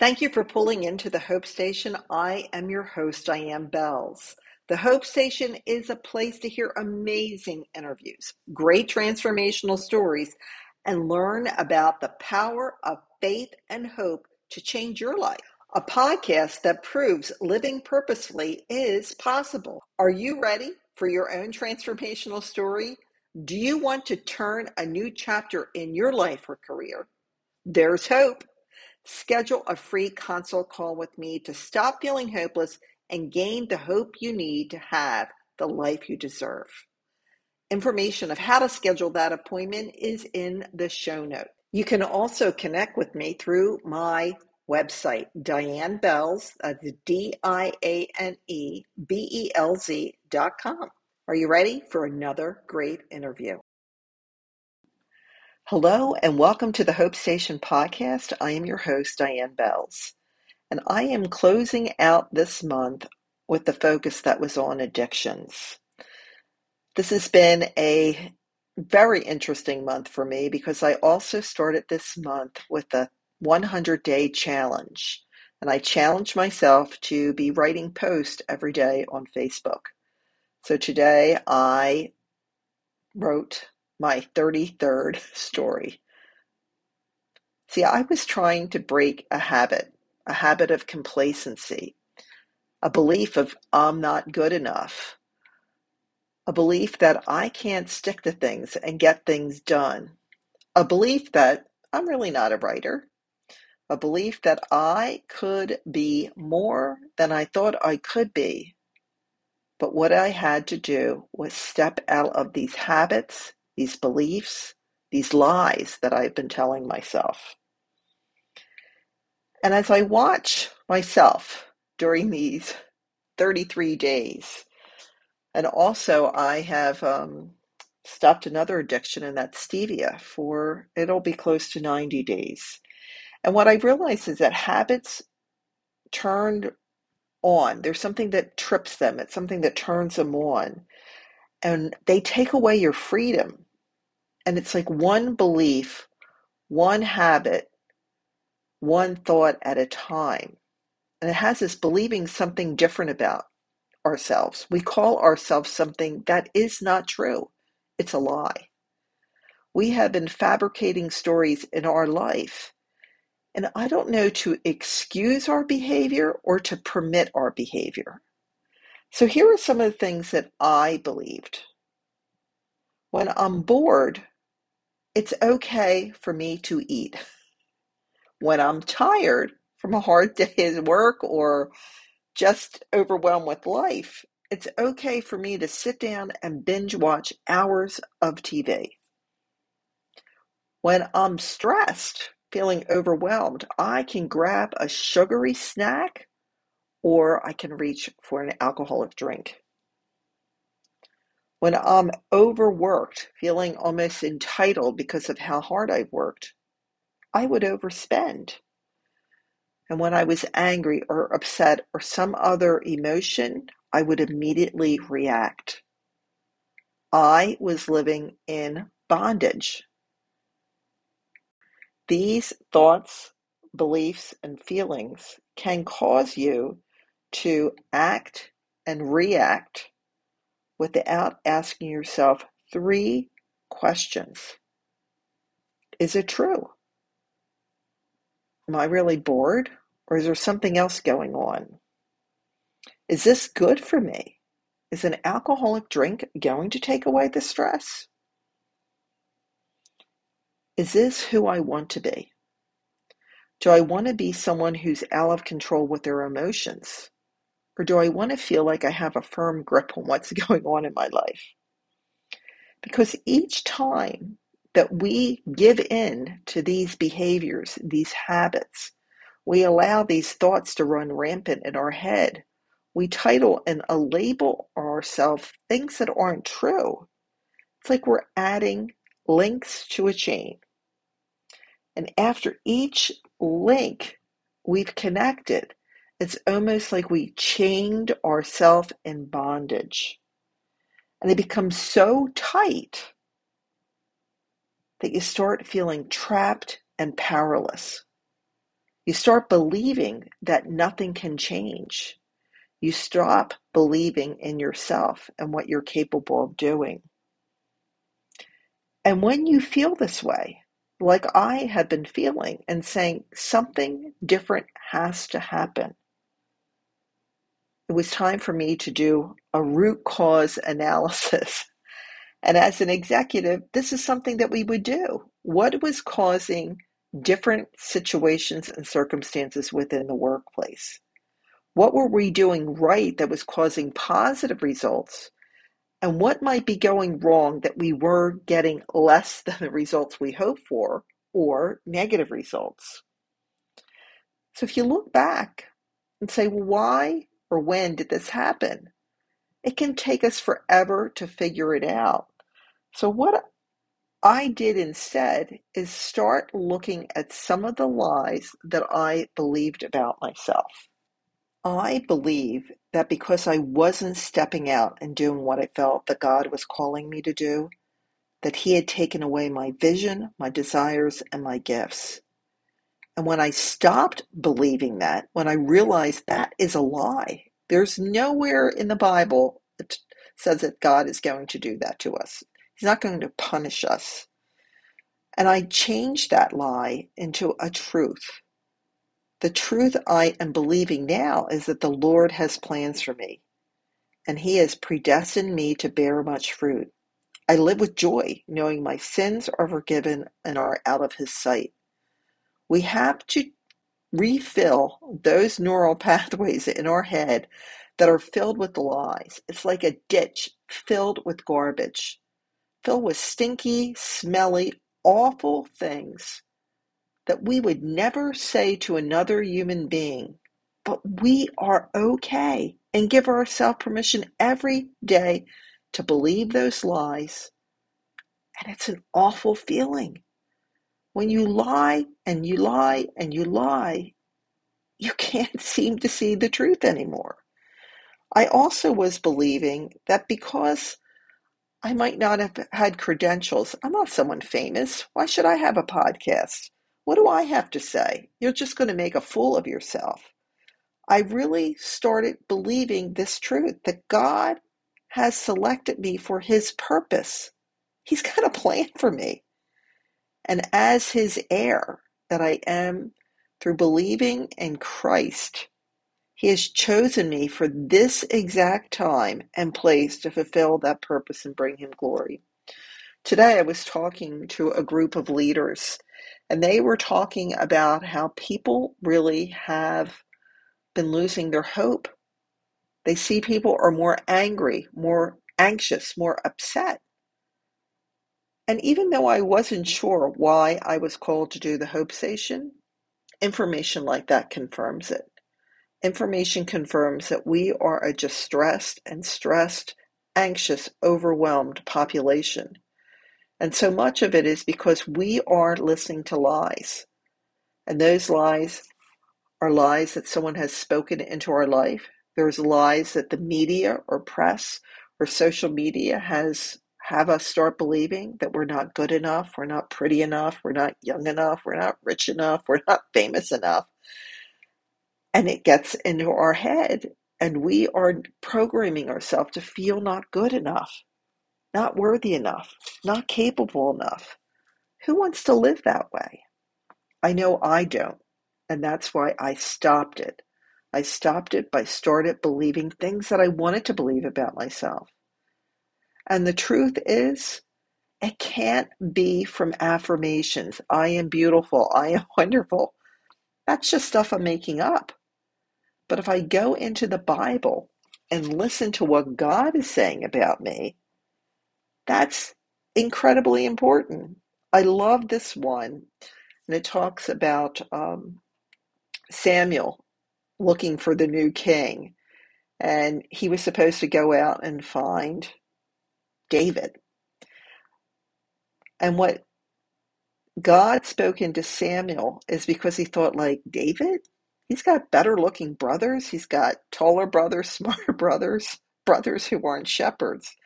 Thank you for pulling into the Hope Station. I am your host, Diane Belz. The Hope Station is a place to hear amazing interviews, great transformational stories, and learn about the power of faith and hope to change your life. A podcast that proves living purposefully is possible. Are you ready for your own transformational story? Do you want to turn a new chapter in your life or career? There's hope. Schedule a free consult call with me to stop feeling hopeless and gain the hope you need to have the life you deserve. Information of how to schedule that appointment is in the show note. You can also connect with me through my website, Diane Belz, that's D I A N E B E L Z dot com. Are you ready for another great interview? Hello, and welcome to the Hope Station podcast. I am your host, Diane Belz, and I am closing out this month with the focus that was on addictions. This has been a very interesting month for me because I also started this month with a 100 day challenge. And I challenged myself to be writing posts every day on Facebook. So today I wrote my 33rd story. See, I was trying to break a habit, a habit of complacency, a belief of I'm not good enough, a belief that I can't stick to things and get things done, a belief that I'm really not a writer, a belief that I could be more than I thought I could be. But what I had to do was step out of these habits these beliefs, these lies that I've been telling myself. And as I watch myself during these 33 days, and also I have um, stopped another addiction, and that's stevia, for it'll be close to 90 days. And what I realize is that habits turned on, there's something that trips them, it's something that turns them on. And they take away your freedom and it's like one belief, one habit, one thought at a time. And it has this believing something different about ourselves. We call ourselves something that is not true. It's a lie. We have been fabricating stories in our life. And I don't know to excuse our behavior or to permit our behavior. So here are some of the things that I believed. When I'm bored, it's okay for me to eat. When I'm tired from a hard day's work or just overwhelmed with life, it's okay for me to sit down and binge watch hours of TV. When I'm stressed, feeling overwhelmed, I can grab a sugary snack or I can reach for an alcoholic drink. When I'm overworked, feeling almost entitled because of how hard I've worked, I would overspend. And when I was angry or upset or some other emotion, I would immediately react. I was living in bondage. These thoughts, beliefs, and feelings can cause you to act and react without asking yourself three questions Is it true? Am I really bored? Or is there something else going on? Is this good for me? Is an alcoholic drink going to take away the stress? Is this who I want to be? Do I want to be someone who's out of control with their emotions? Or do I want to feel like I have a firm grip on what's going on in my life? Because each time that we give in to these behaviors, these habits, we allow these thoughts to run rampant in our head. We title and a label ourselves things that aren't true. It's like we're adding links to a chain. And after each link we've connected, it's almost like we chained ourselves in bondage. And they become so tight that you start feeling trapped and powerless. You start believing that nothing can change. You stop believing in yourself and what you're capable of doing. And when you feel this way, like I have been feeling and saying something different has to happen, it was time for me to do a root cause analysis. And as an executive, this is something that we would do. What was causing different situations and circumstances within the workplace? What were we doing right that was causing positive results? And what might be going wrong that we were getting less than the results we hoped for or negative results? So if you look back and say, well, why or when did this happen? It can take us forever to figure it out. So, what I did instead is start looking at some of the lies that I believed about myself. I believe that because I wasn't stepping out and doing what I felt that God was calling me to do, that He had taken away my vision, my desires, and my gifts. And when I stopped believing that, when I realized that is a lie, there's nowhere in the Bible that says that God is going to do that to us. He's not going to punish us. And I changed that lie into a truth. The truth I am believing now is that the Lord has plans for me, and He has predestined me to bear much fruit. I live with joy, knowing my sins are forgiven and are out of His sight. We have to refill those neural pathways in our head that are filled with lies. It's like a ditch filled with garbage, filled with stinky, smelly, awful things that we would never say to another human being, but we are okay and give ourselves permission every day to believe those lies. And it's an awful feeling. When you lie and you lie and you lie, you can't seem to see the truth anymore. I also was believing that because I might not have had credentials, I'm not someone famous. Why should I have a podcast? What do I have to say? You're just going to make a fool of yourself. I really started believing this truth that God has selected me for His purpose. He's got a plan for me. And as His heir that I am through believing in Christ, He has chosen me for this exact time and place to fulfill that purpose and bring Him glory. Today, I was talking to a group of leaders and they were talking about how people really have been losing their hope. They see people are more angry, more anxious, more upset. And even though I wasn't sure why I was called to do the Hope Station, information like that confirms it. Information confirms that we are a distressed and stressed, anxious, overwhelmed population. And so much of it is because we are listening to lies. And those lies are lies that someone has spoken into our life. There's lies that the media or press or social media has have us start believing that we're not good enough, we're not pretty enough, we're not young enough, we're not rich enough, we're not famous enough. And it gets into our head and we are programming ourselves to feel not good enough not worthy enough, not capable enough. Who wants to live that way? I know I don't. And that's why I stopped it. I stopped it by started believing things that I wanted to believe about myself. And the truth is, it can't be from affirmations. I am beautiful. I am wonderful. That's just stuff I'm making up. But if I go into the Bible and listen to what God is saying about me, that's incredibly important. I love this one, and it talks about um, Samuel looking for the new king, and he was supposed to go out and find David. And what God spoke into Samuel is because he thought, like, David? He's got better looking brothers. He's got taller brothers, smarter brothers, brothers who aren't shepherds.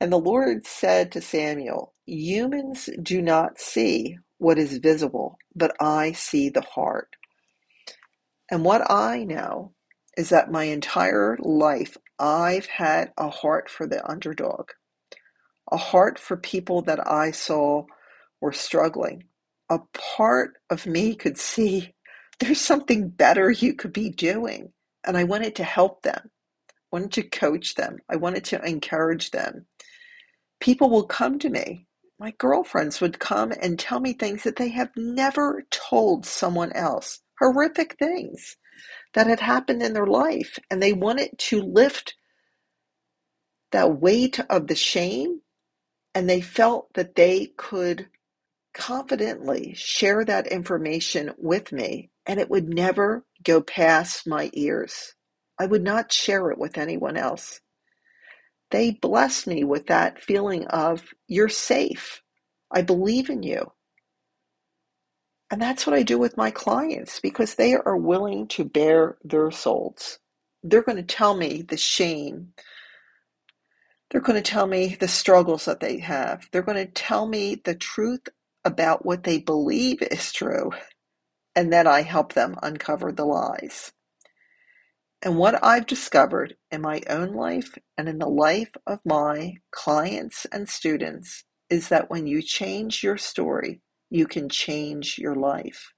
And the Lord said to Samuel, Humans do not see what is visible, but I see the heart. And what I know is that my entire life, I've had a heart for the underdog, a heart for people that I saw were struggling. A part of me could see there's something better you could be doing. And I wanted to help them, I wanted to coach them, I wanted to encourage them. People will come to me. My girlfriends would come and tell me things that they have never told someone else, horrific things that had happened in their life. And they wanted to lift that weight of the shame, and they felt that they could confidently share that information with me, and it would never go past my ears. I would not share it with anyone else. They blessed me with that feeling of, you're safe. I believe in you. And that's what I do with my clients because they are willing to bare their souls. They're going to tell me the shame. They're going to tell me the struggles that they have. They're going to tell me the truth about what they believe is true. And then I help them uncover the lies. And what I've discovered in my own life and in the life of my clients and students is that when you change your story, you can change your life.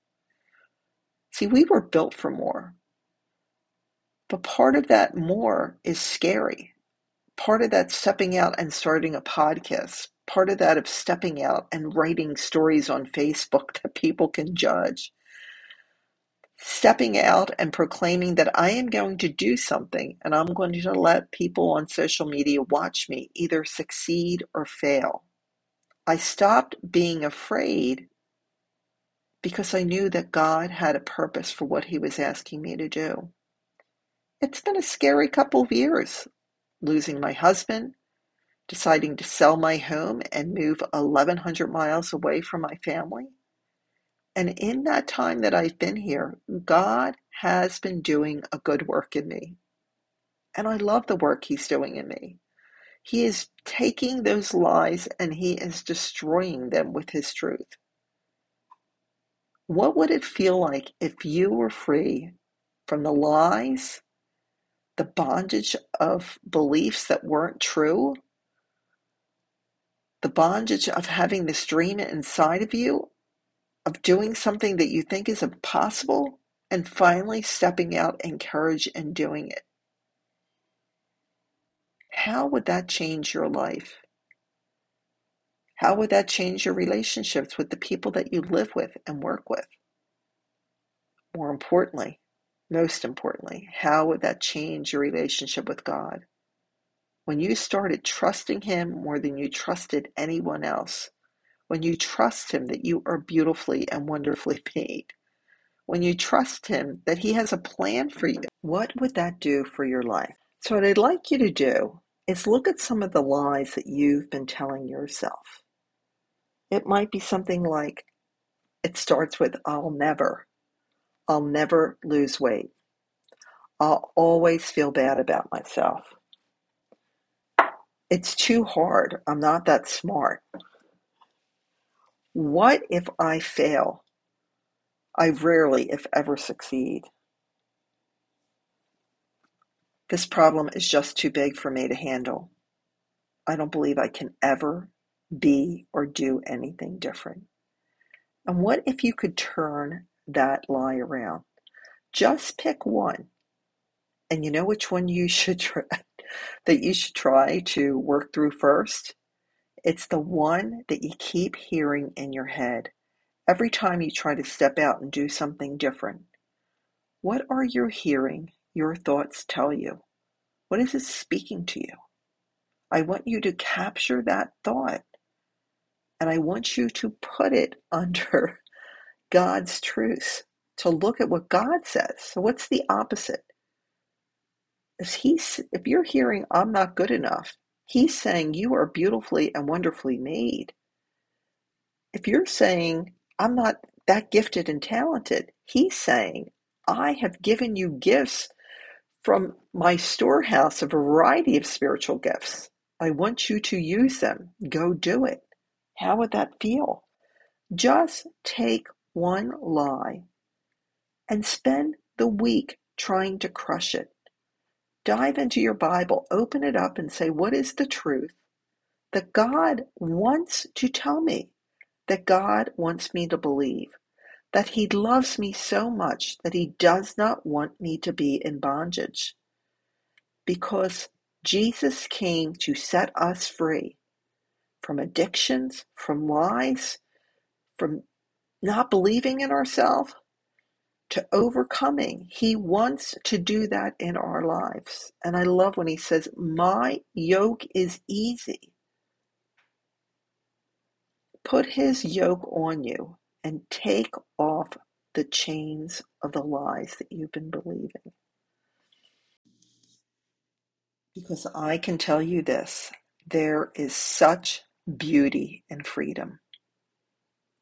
See, we were built for more. But part of that more is scary. Part of that stepping out and starting a podcast. Part of that of stepping out and writing stories on Facebook that people can judge. Stepping out and proclaiming that I am going to do something and I'm going to let people on social media watch me either succeed or fail. I stopped being afraid because I knew that God had a purpose for what He was asking me to do. It's been a scary couple of years losing my husband, deciding to sell my home and move 1,100 miles away from my family. And in that time that I've been here, God has been doing a good work in me. And I love the work He's doing in me. He is taking those lies and he is destroying them with his truth. What would it feel like if you were free from the lies, the bondage of beliefs that weren't true, the bondage of having this dream inside of you, of doing something that you think is impossible, and finally stepping out in courage and doing it? How would that change your life? How would that change your relationships with the people that you live with and work with? More importantly, most importantly, how would that change your relationship with God? When you started trusting Him more than you trusted anyone else, when you trust Him that you are beautifully and wonderfully made, when you trust Him that He has a plan for you, what would that do for your life? So, what I'd like you to do is look at some of the lies that you've been telling yourself. It might be something like, it starts with, I'll never. I'll never lose weight. I'll always feel bad about myself. It's too hard. I'm not that smart. What if I fail? I rarely, if ever, succeed. This problem is just too big for me to handle. I don't believe I can ever be or do anything different. And what if you could turn that lie around? Just pick one. And you know which one you should try that you should try to work through first? It's the one that you keep hearing in your head every time you try to step out and do something different. What are you hearing your thoughts tell you? What is it speaking to you? I want you to capture that thought and I want you to put it under God's truth, to look at what God says. So, what's the opposite? Is he, if you're hearing, I'm not good enough, he's saying you are beautifully and wonderfully made. If you're saying, I'm not that gifted and talented, he's saying, I have given you gifts from my storehouse, a variety of spiritual gifts. I want you to use them. Go do it. How would that feel? Just take one lie and spend the week trying to crush it, dive into your Bible, open it up, and say, What is the truth that God wants to tell me? That God wants me to believe? That He loves me so much that He does not want me to be in bondage? Because Jesus came to set us free from addictions, from lies, from not believing in ourselves, to overcoming. He wants to do that in our lives. And I love when he says, My yoke is easy. Put his yoke on you and take off the chains of the lies that you've been believing. Because I can tell you this there is such beauty in freedom,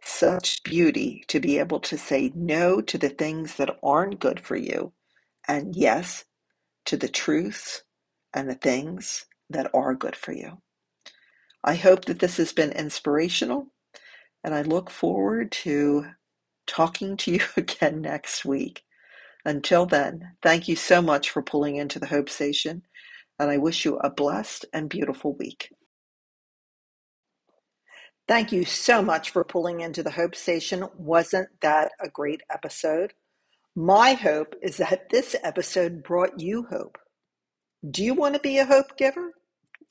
such beauty to be able to say no to the things that aren't good for you, and yes to the truths and the things that are good for you. I hope that this has been inspirational, and I look forward to talking to you again next week. Until then, thank you so much for pulling into the Hope Station, and I wish you a blessed and beautiful week. Thank you so much for pulling into the Hope Station. Wasn't that a great episode? My hope is that this episode brought you hope. Do you want to be a hope giver?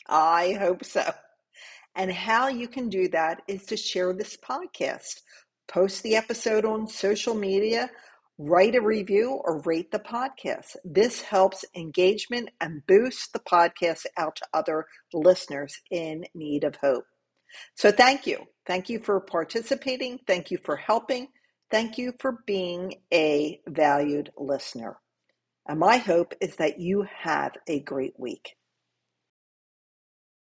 I hope so. And how you can do that is to share this podcast, post the episode on social media, write a review, or rate the podcast. This helps engagement and boosts the podcast out to other listeners in need of hope. So thank you. Thank you for participating. Thank you for helping. Thank you for being a valued listener. And my hope is that you have a great week.